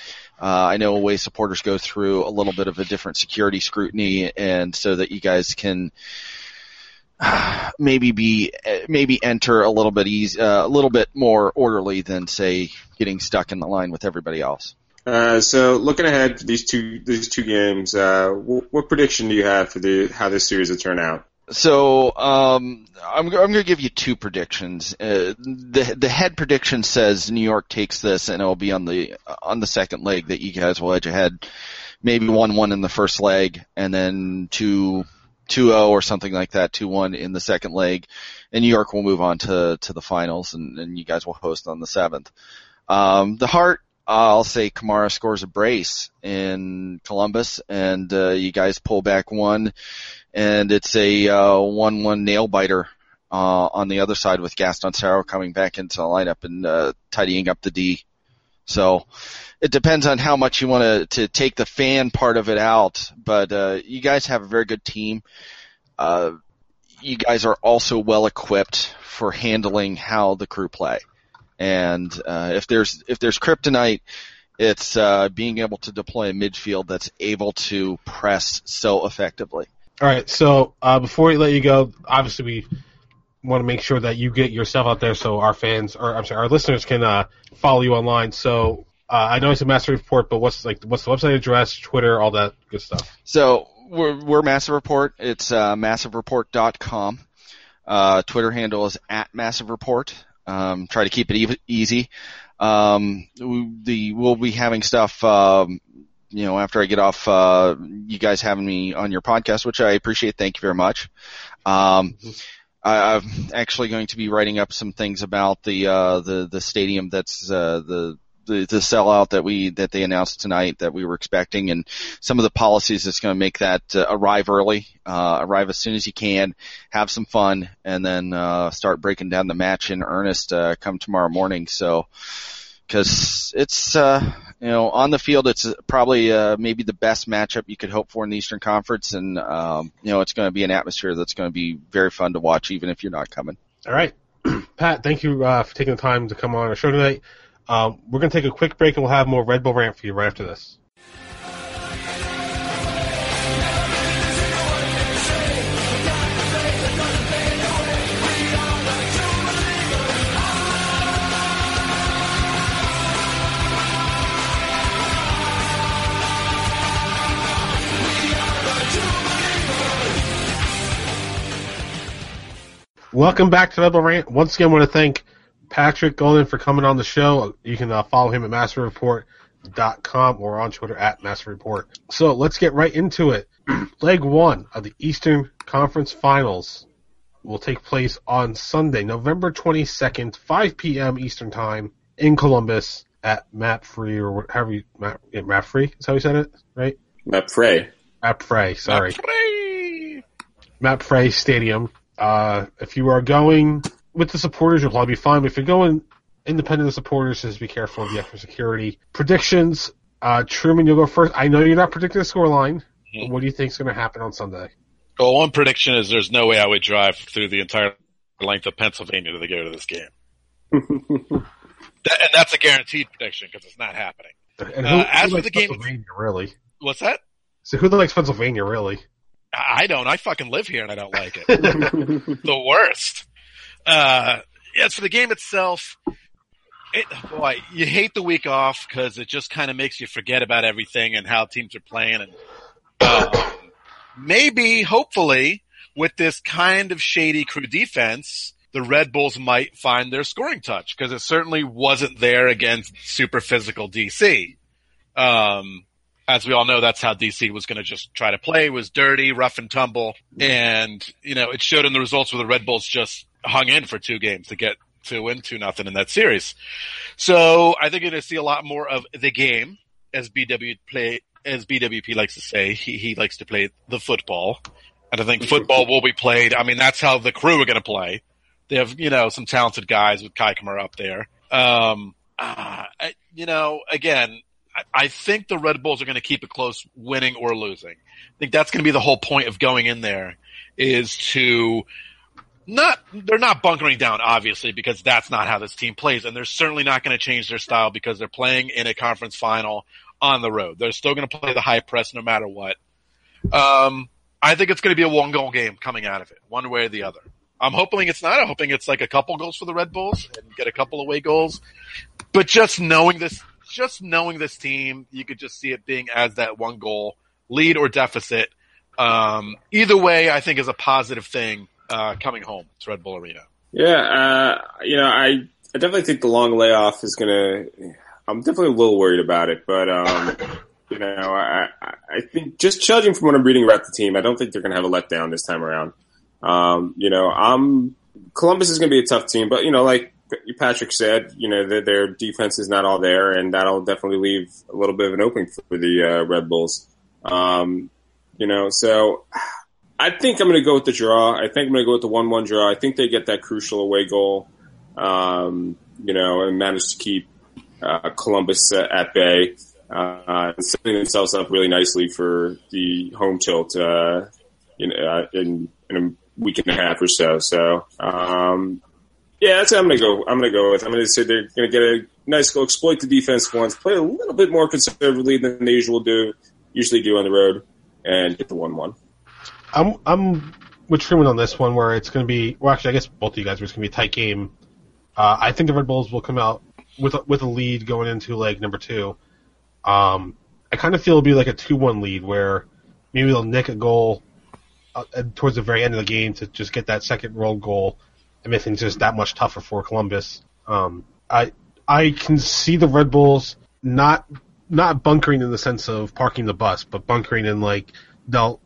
Uh, I know away supporters go through a little bit of a different security scrutiny, and so that you guys can maybe be maybe enter a little bit easy, uh, a little bit more orderly than say getting stuck in the line with everybody else. Uh, so looking ahead to these two these two games, uh, what, what prediction do you have for the how this series will turn out? So um, I'm, I'm going to give you two predictions. Uh, the the head prediction says New York takes this and it'll be on the on the second leg that you guys will edge ahead, maybe one one in the first leg and then two 2-0 or something like that, 2-1 in the second leg, and New York will move on to to the finals, and, and you guys will host on the seventh. Um, the heart, I'll say Kamara scores a brace in Columbus, and uh, you guys pull back one, and it's a uh, one-one nail biter uh, on the other side with Gaston Sauro coming back into the lineup and uh, tidying up the D. So it depends on how much you want to to take the fan part of it out. But uh, you guys have a very good team. Uh, you guys are also well equipped for handling how the crew play. And uh, if there's if there's kryptonite, it's uh, being able to deploy a midfield that's able to press so effectively. All right. So uh, before we let you go, obviously we want to make sure that you get yourself out there so our fans or I'm sorry, our listeners can uh, follow you online. So uh, I know it's a master report, but what's like what's the website address, Twitter, all that good stuff. So we're we're Massive Report. It's uh, massivereport.com. Uh, Twitter handle is at Massive Report. Um, try to keep it e- easy. Um, we, the we'll be having stuff. Um, you know, after I get off, uh, you guys having me on your podcast, which I appreciate. Thank you very much. Um, I, I'm actually going to be writing up some things about the uh, the the stadium that's uh, the the, the sellout that we that they announced tonight that we were expecting, and some of the policies that's going to make that uh, arrive early, uh, arrive as soon as you can, have some fun, and then uh, start breaking down the match in earnest uh, come tomorrow morning. So, because it's uh, you know on the field, it's probably uh, maybe the best matchup you could hope for in the Eastern Conference, and um, you know it's going to be an atmosphere that's going to be very fun to watch, even if you're not coming. All right, Pat, thank you uh, for taking the time to come on our show tonight. Um, we're going to take a quick break and we'll have more Red Bull rant for you right after this. Welcome back to Red Bull Rant. Once again, I want to thank Patrick Golden for coming on the show. You can uh, follow him at masterreport.com or on Twitter at masterreport. So let's get right into it. Leg one of the Eastern Conference Finals will take place on Sunday, November 22nd, 5 p.m. Eastern Time in Columbus at Mapfre or however you, Map, yeah, Mapfre is how you said it, right? Mapfre. Map Frey, sorry. Hooray! Mapfre Stadium. Uh, if you are going with the supporters, you'll probably be fine. But if you're going independent of supporters, just be careful of the extra security. Predictions. Uh, Truman, you'll go first. I know you're not predicting the scoreline. But what do you think is going to happen on Sunday? Well, one prediction is there's no way I would drive through the entire length of Pennsylvania to go to this game. That- and that's a guaranteed prediction because it's not happening. And Uh, as for likes the game- Pennsylvania, really? What's that? So who likes Pennsylvania, really? I don't. I fucking live here and I don't like it. the worst. Uh, as for the game itself, it, boy, you hate the week off because it just kind of makes you forget about everything and how teams are playing. And um, maybe, hopefully, with this kind of shady crew defense, the Red Bulls might find their scoring touch because it certainly wasn't there against super physical DC. Um, as we all know, that's how DC was going to just try to play. Was dirty, rough and tumble, and you know it showed in the results where the Red Bulls just hung in for two games to get to win two nothing in that series. So I think you're going to see a lot more of the game as BW play as BWP likes to say. He he likes to play the football, and I think football will be played. I mean, that's how the crew are going to play. They have you know some talented guys with Kei Kamara up there. Um, uh, you know, again, I- think the Red Bulls are going to keep it close, winning or losing. I think that's going to be the whole point of going in there is to not, they're not bunkering down, obviously, because that's not how this team plays. And they're certainly not going to change their style because they're playing in a conference final on the road. They're still going to play the high press no matter what. Um, I think it's going to be a one goal game coming out of it, one way or the other. I'm hoping it's not. I'm hoping it's like a couple goals for the Red Bulls and get a couple away goals. But just knowing this, just knowing this team, you could just see it being as that one goal lead or deficit. Um, either way, I think is a positive thing uh, coming home to Red Bull Arena. Yeah, uh, you know, I, I definitely think the long layoff is gonna. I'm definitely a little worried about it, but um, you know, I, I think just judging from what I'm reading about the team, I don't think they're gonna have a letdown this time around. Um, you know, I'm Columbus is gonna be a tough team, but you know, like Patrick said, you know, their, their defense is not all there, and that'll definitely leave a little bit of an opening for the uh, Red Bulls. Um, you know, so I think I'm going to go with the draw. I think I'm going to go with the one-one draw. I think they get that crucial away goal, um, you know, and manage to keep uh, Columbus uh, at bay, uh, and setting themselves up really nicely for the home tilt, uh, know, uh, in, in a week and a half or so. So, um, yeah, that's what I'm to go. I'm to go with. I'm to say they're to get a nice goal, exploit the defense once, play a little bit more conservatively than they usually do, usually do on the road, and get the one-one. I'm I'm with Truman on this one, where it's to be. Well, actually, I guess both of you guys going to be a tight game. Uh, I think the Red Bulls will come out with a, with a lead going into leg number two. Um, I kind of feel it'll be like a two-one lead, where maybe they'll nick a goal uh, towards the very end of the game to just get that second road goal and make things just that much tougher for Columbus. Um, I I can see the Red Bulls not not bunkering in the sense of parking the bus, but bunkering in like they'll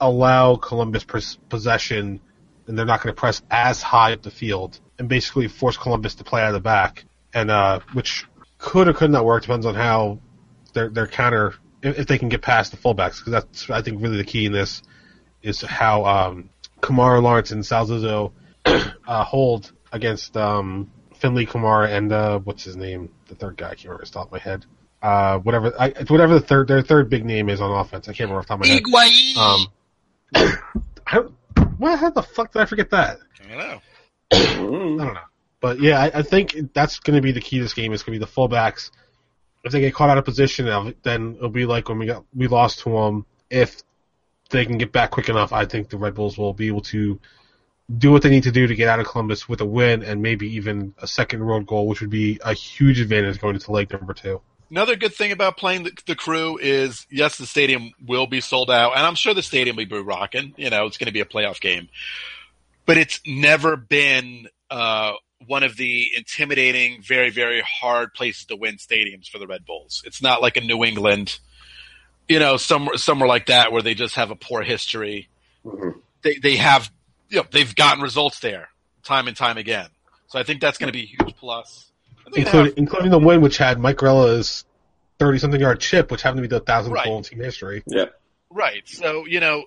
allow Columbus pos- possession and they're not going to press as high up the field and basically force Columbus to play out of the back, and uh, which could or could not work depends on how their their counter if, if they can get past the fullbacks because that's I think really the key in this is how um, Kemar Lawrence and Sal Zizzo uh, hold against um, Finlay Kamara and uh, what's his name the third guy I can't remember off the top of my head uh, whatever I, whatever the third their third big name is on offense I can't remember off the top of my head. Um, I what? How the fuck did I forget that? I don't know. I don't know. But yeah, I, I think that's going to be the key to this game. Is going to be the fullbacks. If they get caught out of position, then it'll be like when we got we lost to them. If they can get back quick enough, I think the Red Bulls will be able to do what they need to do to get out of Columbus with a win and maybe even a second road goal, which would be a huge advantage going into leg number two. Another good thing about playing the, the crew is, yes, the stadium will be sold out, and I'm sure the stadium will be rocking. You know, it's going to be a playoff game, but it's never been uh, one of the intimidating, very, very hard places to win stadiums for the Red Bulls. It's not like a New England, you know, somewhere somewhere like that where they just have a poor history. Mhm. They they have, you know, they've gotten results there time and time again. So I think that's going to be a huge plus. I think they including have- including the win, which had Mike Grella's thirty something yard chip, which happened to be the thousandth Right. goal in team history. Yeah. Right. So, you know,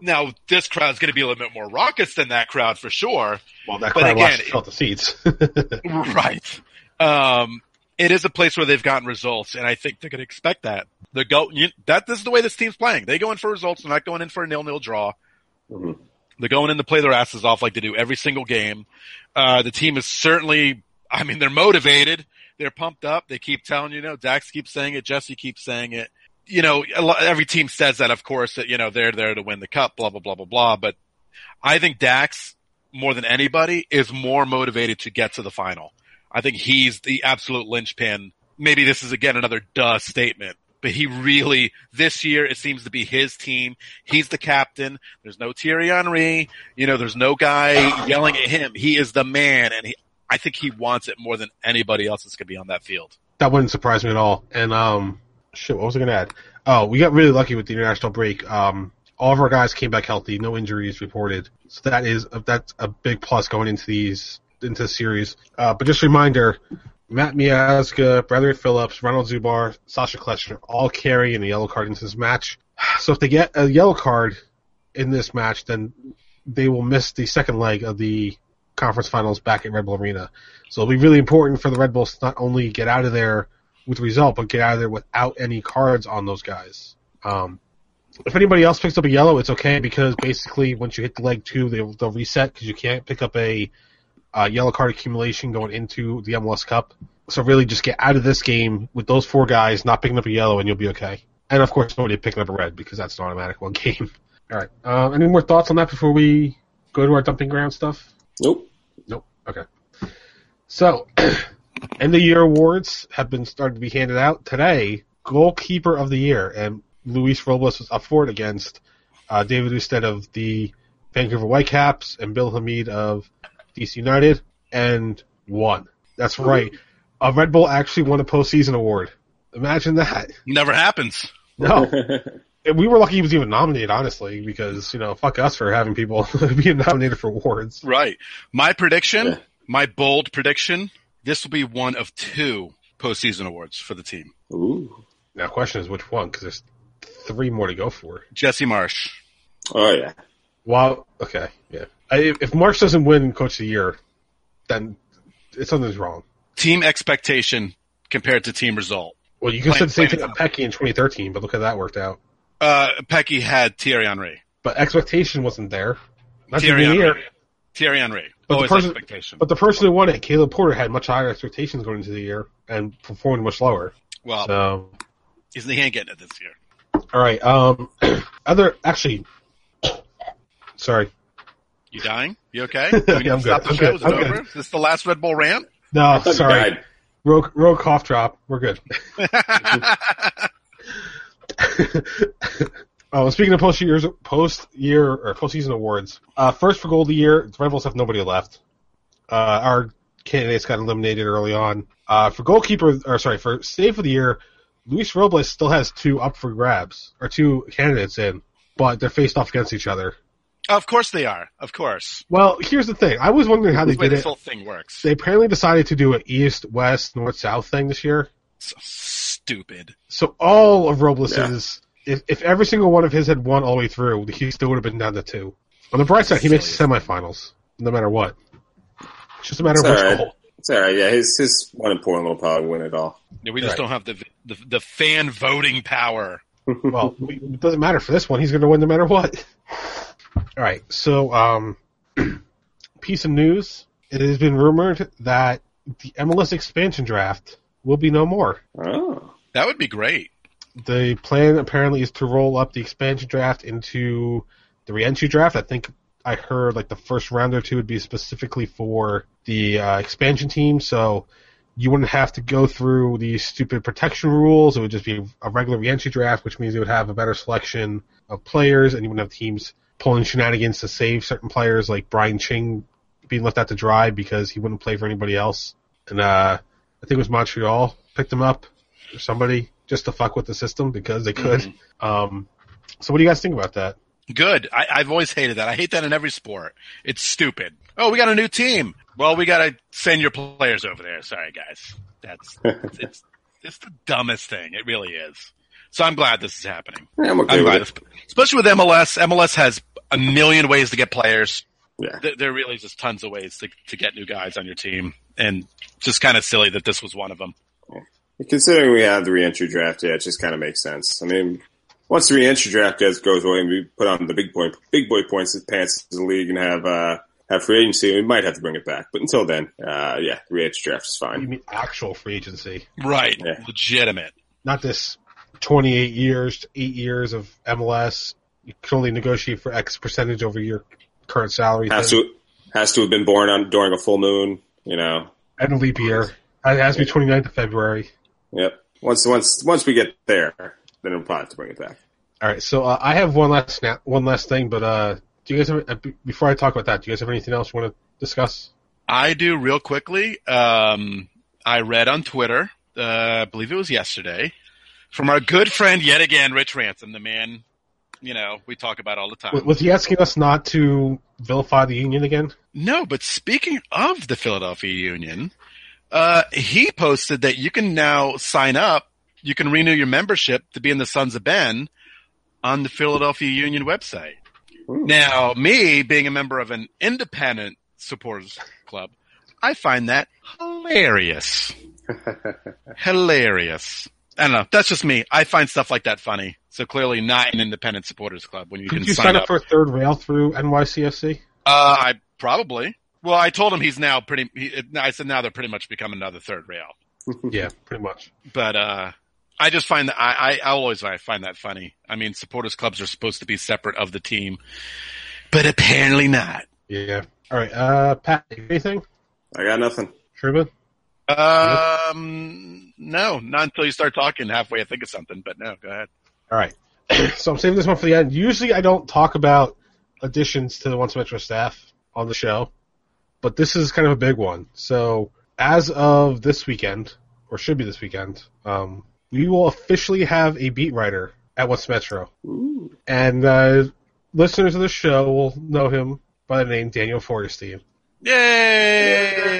now this crowd's going to be a little bit more raucous than that crowd for sure. Well, that But crowd again, watched it- fill the seats. right. Um, it is a place where they've gotten results, and I think they're going to expect that. They're go you, that. This is the way this team's playing. They go in for results. They're not going in for a nil-nil draw. Mhm. They're going in to play their asses off like they do every single game. Uh, the team is certainly. I mean, they're motivated. They're pumped up. They keep telling you, you know, Dax keeps saying it. Jesse keeps saying it. You know, every team says that, of course, that, you know, they're there to win the cup, blah, blah, blah, blah, blah. But I think Dax, more than anybody, is more motivated to get to the final. I think he's the absolute linchpin. Maybe this is again another duh statement, but he really, this year, it seems to be his team. He's the captain. There's no Thierry Henry. You know, there's no guy yelling at him. He is the man, and he, I think he wants it more than anybody else that's going to be on that field. that wouldn't surprise me at all. And um, shit, what was I going to add? Oh, we got really lucky with the international break. Um, all of our guys came back healthy, no injuries reported. So that is that's a big plus going into these into the series. Uh, but just a reminder, Matt Miazga, Bradley Phillips, Ronald Zubar, Sacha Kljestan all carry carrying a yellow card into this match. So if they get a yellow card in this match, then they will miss the second leg of the conference finals back at Red Bull Arena. So it'll be really important for the Red Bulls to not only get out of there with a result, but get out of there without any cards on those guys. Um, if anybody else picks up a yellow, it's okay because basically once you hit the leg two, they'll, they'll reset because you can't pick up a uh, yellow card accumulation going into the MLS Cup. So really, just get out of this game with those four guys not picking up a yellow, and you'll be okay. And of course, nobody picking up a red because that's an automatic one game. All right. Uh, any more thoughts on that before we go to our dumping ground stuff? Nope. Nope. Okay. So, end of year awards have been started to be handed out today. Goalkeeper of the year, and Luis Robles was up for it against uh, David Ousted of the Vancouver Whitecaps and Bill Hamid of DC United, and won. That's right. A Red Bull actually won a postseason award. Imagine that. Never happens. No. And we were lucky he was even nominated, honestly, because, you know, fuck us for having people being nominated for awards. Right. My prediction, Yeah. my bold prediction, this will be one of two postseason awards for the team. Ooh. Now, question is which one, because there's three more to go for. Jesse Marsch. Oh yeah. Well, okay, yeah. I, if Marsch doesn't win Coach of the Year, then it's something's wrong. Team expectation compared to team result. Well, you can say the same thing about Petke in 2013, but look how that worked out. Uh, Petke had Thierry Henry. But expectation wasn't there. To Thierry Henry. Thierry Henry. But the person- expectation. But the person who won it, Caleb Porter, had much higher expectations going into the year and performed much lower. well, So, he ain't getting it this year. all right. Um, other actually, sorry. You dying? You okay? Do Yeah, I'm to stop good. the I'm show? good. Is it I'm over? good. Is this the last Red Bull rant? No, I thought you sorry. died. Rogue, rogue cough drop. We're good. Oh, speaking of post years, post year or postseason awards, uh, first for goal of the year, the Red Bulls have nobody left. Uh, our candidates got eliminated early on. Uh, for goalkeeper, or sorry, for save of the year, Luis Robles still has two up for grabs, or two candidates in, but they're faced off against each other. Of course they are. Of course. Well, here's the thing. I was wondering how That's they did this it. whole thing works. They apparently decided to do an east, west, north, south thing this year. So stupid. So all of Robles's, if, if every single one of his had won all the way through, he still would have been down to two. On the bright side, he makes the semifinals, no matter what. It's just a matter of It's which alright. goal. It's all right. Yeah, his his one important will probably win it all. Yeah, we just Right. don't have the, the the fan voting power. Well, it doesn't matter for this one. He's going to win no matter what. All right. So, um, piece of news. It has been rumored that the MLS expansion draft will be no more. Oh, That would be great. The plan apparently is to roll up the expansion draft into the reentry draft. I think I heard like the first round or two would be specifically for the uh, expansion team, so you wouldn't have to go through these stupid protection rules. It would just be a regular reentry draft, which means you would have a better selection of players, and you wouldn't have teams pulling shenanigans to save certain players, like Brian Ching being left out to dry because he wouldn't play for anybody else. And uh, I think it was Montreal picked him up or somebody just to fuck with the system because they could. Um, so what do you guys think about that? Good. I, I've always hated that. I hate that in every sport. It's stupid. Oh, we got a new team. Well, we got to send your players over there. Sorry, guys. That's it's it's the dumbest thing. It really is. So I'm glad this is happening. yeah, I'm okay I'm with glad, it. especially with MLS. MLS has a million ways to get players. Yeah, There, there really is just tons of ways to to get new guys on your team, and just kind of silly that this was one of them. considering we have the reentry draft, yeah, it just kind of makes sense. I mean, once the reentry draft goes goes away and we put on the big boy big boy points pants as a league and have uh have free agency, we might have to bring it back. But until then, uh, yeah, the reentry draft is fine. You mean actual free agency, Right. Yeah. Legitimate. not this 28 years, eight years of MLS. You can only negotiate for X percentage over your current salary. Has thing. to has to have been born on during a full moon. You know, and a leap year. It has to be 29th of February. Yep. Once once once we get there, then we'll probably have to bring it back. All right, so uh, I have one last snap, one last thing, but uh, do you guys have uh, before I talk about that? Do you guys have anything else you want to discuss? I do real quickly. Um, I read on Twitter, uh, I believe it was yesterday, from our good friend yet again, Rich Ransom, the man, you know, we talk about all the time. Was he asking us not to vilify the union again? No, but speaking of the Philadelphia Union, uh, he posted that you can now sign up, you can renew your membership to be in the Sons of Ben on the Philadelphia Union website. Ooh. Now, me being a member of an independent supporters club, I find that hilarious. hilarious. I don't know. That's just me. I find stuff like that funny. So clearly not an independent supporters club when you Could can you sign, sign up. up for a third rail through NYCFC? Uh, I probably. Well, I told him he's now pretty. He, I said now they're pretty much become another third rail. yeah, pretty much. But uh, I just find that I, I I always I find that funny. I mean, supporters clubs are supposed to be separate of the team, but apparently not. Yeah. All right, uh, Pat, anything? I got nothing. Truman? Um, no, not until you start talking halfway. I think of something, but no, go ahead. All right. so I'm saving this one for the end. Usually I don't talk about additions to the Once Metro staff on the show, but this is kind of a big one. So as of this weekend, or should be this weekend, um, we will officially have a beat writer at Once Metro. Ooh. And uh, listeners of the show will know him by the name Daniel Forrestein. Yay!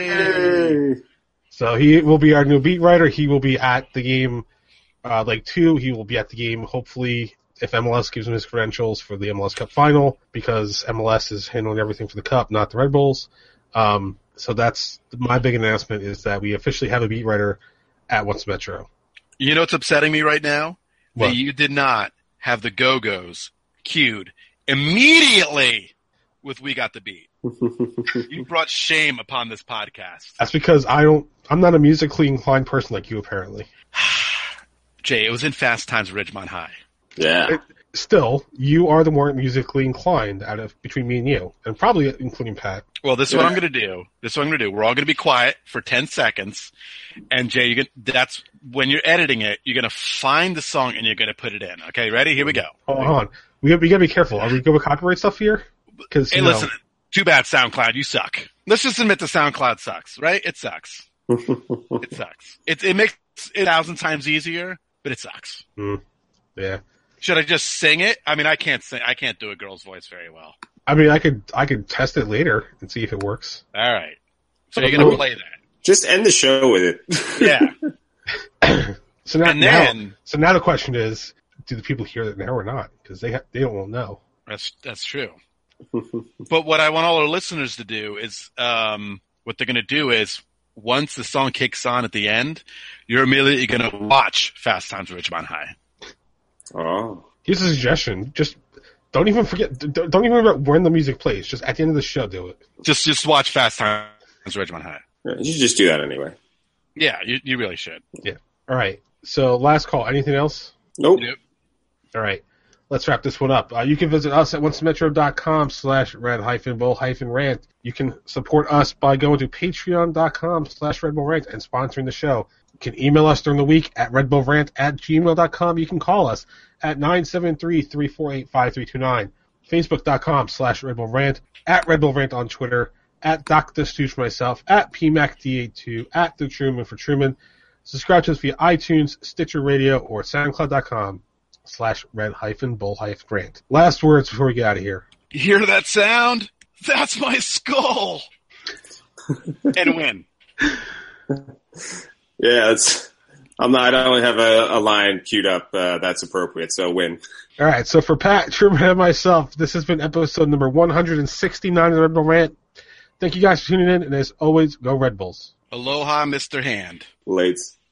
So he will be our new beat writer. He will be at the game, uh, like two. He will be at the game, hopefully, if MLS gives him his credentials for the MLS Cup final, because MLS is handling everything for the Cup, not the Red Bulls. Um, so that's my big announcement is that we officially have a beat writer at Once Metro. You know what's upsetting me right now? What? That you did not have the Go Go's cued immediately with "We Got the Beat." You brought shame upon this podcast. That's because I don't, I'm not a musically inclined person like you apparently. Jay, it was in Fast Times at Ridgemont High. yeah. still, you are the more musically inclined out of between me and you, and probably including Pat. Well, this is what I'm going to do. This is what I'm going to do. We're all going to be quiet for 10 seconds. And Jay, you that's when you're editing it, you're going to find the song and you're going to put it in. Okay, ready? Here we go. Hold on, hold on. We got, we got to be careful. Are we going with copyright stuff here? Because Hey, listen, too bad SoundCloud, you suck. Let's just admit the SoundCloud sucks, right? It sucks. it sucks. It, it makes it a thousand times easier, but it sucks. yeah. Should I just sing it? I mean, I can't sing. I can't do a girl's voice very well. I mean, I could I could test it later and see if it works. All right. So you're going to play that. Just end the show with it. Yeah. So now, And then- now, so now the question is, do the people hear it now or not? Because they ha- they don't know. That's that's true. but what I want all our listeners to do is, um, what they're going to do is, once the song kicks on at the end, you're immediately going to watch Fast Times at Ridgemont High. oh. Here's a suggestion: just don't even forget. d- Don't even remember when the music plays. Just at the end of the show, do it. Just just watch Fast Times at Ridgemont High. Yeah, You should just do that anyway. Yeah, you you really should. Yeah. All right. So last call. Anything else? Nope. Yep. All right. Let's wrap this one up. Uh, you can visit us at oncemetro.com slash red hyphen bull hyphen rant. You can support us by going to patreon.com slash red bull rant and sponsoring the show. You can email us during the week at redbullrant at gmail.com. You can call us at 973-348-5329. Facebook.com slash Red Bull Rant, at Red Bull Rant on Twitter, at Dr. Stooge myself, at PMACD82, at The Truman for Truman. Subscribe to us via iTunes, Stitcher Radio, or SoundCloud.com slash red hyphen bull hyphen rant. Last words before we get out of here. You hear that sound? That's my skull. and win. Yeah, it's. I'm not. I don't have a, a line queued up uh, that's appropriate. So win. All right, so for Pat, Truman, and myself, this has been episode number 169 of the Red Bull Rant. Thank you guys for tuning in, and as always, go Red Bulls. Aloha, Mr. Hand. Late. We got